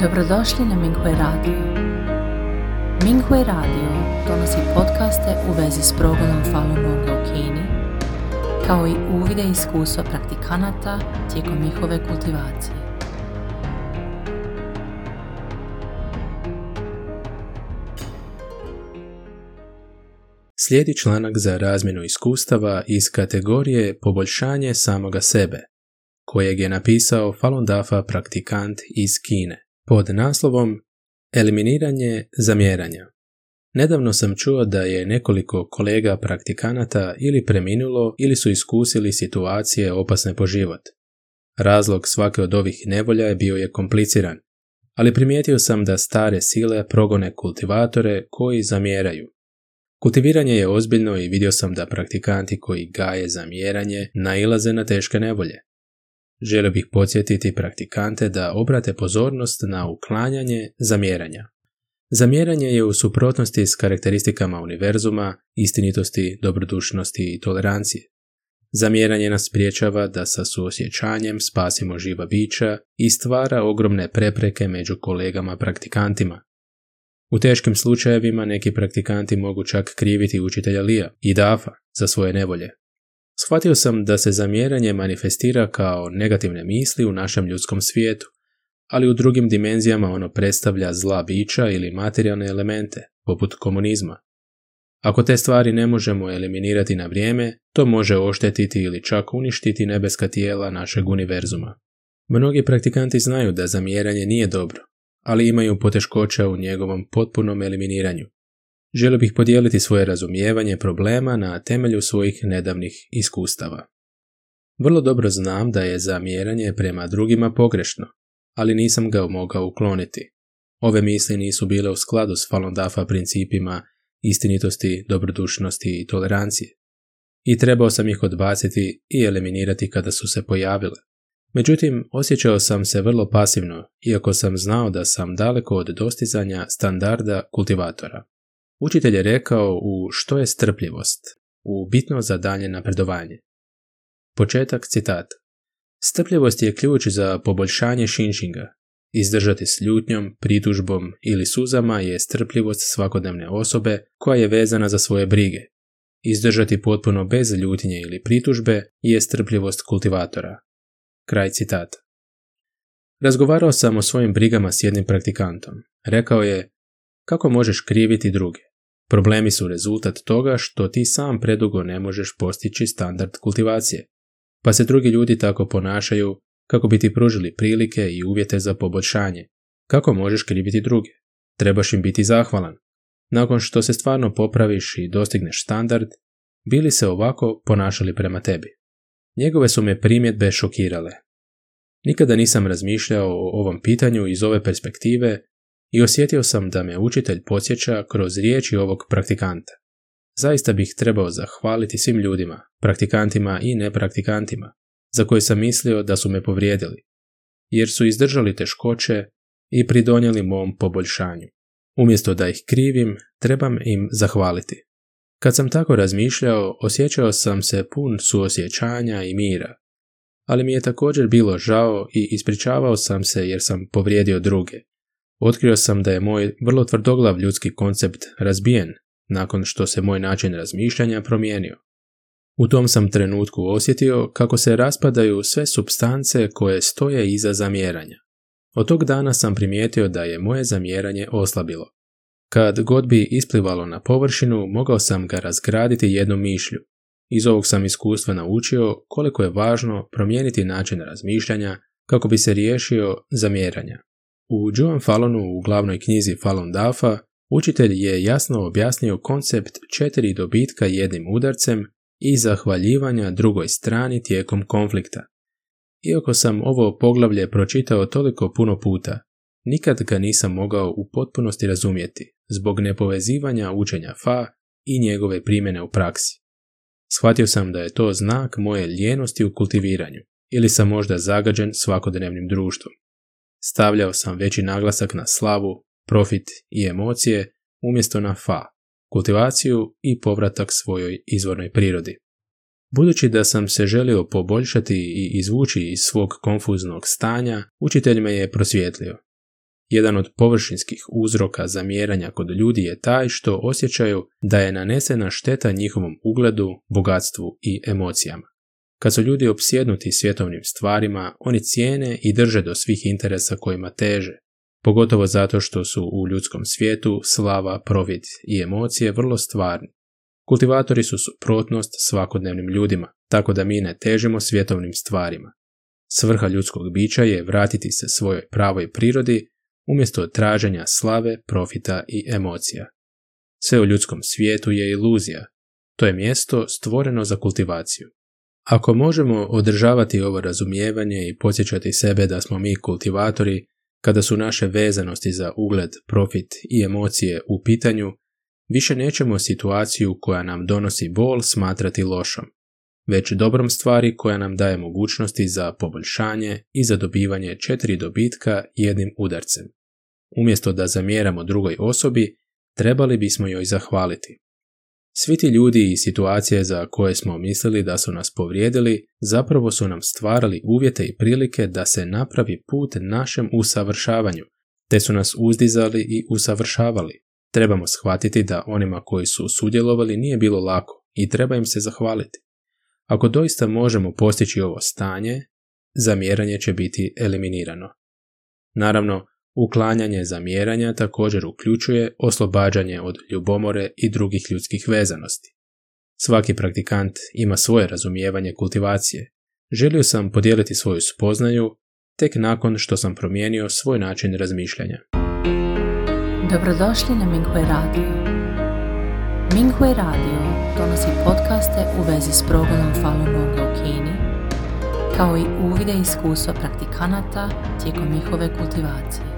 Dobrodošli na Minghui Radio. Minghui Radio donosi podcaste u vezi s progledom Falun Gonga u Kini, kao i uvide iskustva praktikanata tijekom njihove kultivacije. Slijedi članak za razmjenu iskustava iz kategorije poboljšanje samoga sebe, kojeg je napisao Falun Dafa praktikant iz Kine, pod naslovom Eliminiranje zamjeranja. Nedavno sam čuo da je nekoliko kolega praktikanata ili preminulo ili su iskusili situacije opasne po život. Razlog svake od ovih nevolja je bio je kompliciran, ali primijetio sam da stare sile progone kultivatore koji zamjeraju. Kultiviranje je ozbiljno i vidio sam da praktikanti koji gaje zamjeranje nailaze na teške nevolje. Želio bih podsjetiti praktikante da obrate pozornost na uklanjanje zamjeranja. Zamjeranje je u suprotnosti s karakteristikama univerzuma, istinitosti, dobrodušnosti i tolerancije. Zamjeranje nas priječava da sa suosjećanjem spasimo živa bića i stvara ogromne prepreke među kolegama praktikantima. U teškim slučajevima neki praktikanti mogu čak kriviti učitelja Lija i Dafa za svoje nevolje. Shvatio sam da se zamjeranje manifestira kao negativne misli u našem ljudskom svijetu, ali u drugim dimenzijama ono predstavlja zla bića ili materijalne elemente, poput komunizma. Ako te stvari ne možemo eliminirati na vrijeme, to može oštetiti ili čak uništiti nebeska tijela našeg univerzuma. Mnogi praktikanti znaju da zamjeranje nije dobro, ali imaju poteškoća u njegovom potpunom eliminiranju. Želio bih podijeliti svoje razumijevanje problema na temelju svojih nedavnih iskustava. Vrlo dobro znam da je zamjeranje prema drugima pogrešno, ali nisam ga mogao ukloniti. Ove misli nisu bile u skladu s Falun Dafa principima istinitosti, dobrodušnosti i tolerancije. I trebao sam ih odbaciti i eliminirati kada su se pojavile. Međutim, osjećao sam se vrlo pasivno, iako sam znao da sam daleko od dostizanja standarda kultivatora. Učitelj je rekao u što je strpljivost, u bitno za dalje napredovanje. Početak citata. Strpljivost je ključ za poboljšanje šinšinga. Izdržati s ljutnjom, pritužbom ili suzama je strpljivost svakodnevne osobe koja je vezana za svoje brige. Izdržati potpuno bez ljutnje ili pritužbe je strpljivost kultivatora. Kraj citata. Razgovarao sam o svojim brigama s jednim praktikantom. Rekao je, kako možeš kriviti druge? Problemi su rezultat toga što ti sam predugo ne možeš postići standard kultivacije, pa se drugi ljudi tako ponašaju kako bi ti pružili prilike i uvjete za poboljšanje. Kako možeš kriviti druge? Trebaš im biti zahvalan. Nakon što se stvarno popraviš i dostigneš standard, bili se ovako ponašali prema tebi. Njegove su me primjedbe šokirale. Nikada nisam razmišljao o ovom pitanju iz ove perspektive i osjetio sam da me učitelj podsjeća kroz riječi ovog praktikanta. Zaista bih trebao zahvaliti svim ljudima, praktikantima i nepraktikantima, za koje sam mislio da su me povrijedili, jer su izdržali teškoće i pridonijeli mom poboljšanju. Umjesto da ih krivim, trebam im zahvaliti. Kad sam tako razmišljao, osjećao sam se pun suosjećanja i mira, ali mi je također bilo žao i ispričavao sam se jer sam povrijedio druge, Otkrio sam da je moj vrlo tvrdoglav ljudski koncept razbijen nakon što se moj način razmišljanja promijenio. U tom sam trenutku osjetio kako se raspadaju sve substance koje stoje iza zamjeranja. Od tog dana sam primijetio da je moje zamjeranje oslabilo. Kad god bi isplivalo na površinu, mogao sam ga razgraditi jednom mišlju. Iz ovog sam iskustva naučio koliko je važno promijeniti način razmišljanja kako bi se riješio zamjeranja. U Joan Falonu u glavnoj knjizi Falun Dafa učitelj je jasno objasnio koncept četiri dobitka jednim udarcem i zahvaljivanja drugoj strani tijekom konflikta. Iako sam ovo poglavlje pročitao toliko puno puta, nikad ga nisam mogao u potpunosti razumjeti zbog nepovezivanja učenja Fa i njegove primjene u praksi. Shvatio sam da je to znak moje ljenosti u kultiviranju ili sam možda zagađen svakodnevnim društvom. Stavljao sam veći naglasak na slavu, profit i emocije umjesto na fa, kultivaciju i povratak svojoj izvornoj prirodi. Budući da sam se želio poboljšati i izvući iz svog konfuznog stanja, učitelj me je prosvjetlio. Jedan od površinskih uzroka zamjeranja kod ljudi je taj što osjećaju da je nanesena šteta njihovom ugledu, bogatstvu i emocijama. Kad su ljudi opsjednuti svjetovnim stvarima, oni cijene i drže do svih interesa kojima teže, pogotovo zato što su u ljudskom svijetu slava, provid i emocije vrlo stvarni. Kultivatori su suprotnost svakodnevnim ljudima, tako da mi ne težimo svjetovnim stvarima. Svrha ljudskog bića je vratiti se svojoj pravoj prirodi umjesto traženja slave, profita i emocija. Sve u ljudskom svijetu je iluzija. To je mjesto stvoreno za kultivaciju. Ako možemo održavati ovo razumijevanje i podsjećati sebe da smo mi kultivatori, kada su naše vezanosti za ugled, profit i emocije u pitanju, više nećemo situaciju koja nam donosi bol smatrati lošom, već dobrom stvari koja nam daje mogućnosti za poboljšanje i za dobivanje četiri dobitka jednim udarcem. Umjesto da zamjeramo drugoj osobi, trebali bismo joj zahvaliti. Svi ti ljudi i situacije za koje smo mislili da su nas povrijedili, zapravo su nam stvarali uvjete i prilike da se napravi put našem usavršavanju, te su nas uzdizali i usavršavali. Trebamo shvatiti da onima koji su sudjelovali nije bilo lako i treba im se zahvaliti. Ako doista možemo postići ovo stanje, zamjeranje će biti eliminirano. Naravno, uklanjanje zamjeranja također uključuje oslobađanje od ljubomore i drugih ljudskih vezanosti. Svaki praktikant ima svoje razumijevanje kultivacije. Želio sam podijeliti svoju spoznaju tek nakon što sam promijenio svoj način razmišljanja. Dobrodošli na Minghui Radio. Minghui Radio donosi podcaste u vezi s progledom Falun Gonga u Kini, kao i uvide iskustva praktikanata tijekom njihove kultivacije.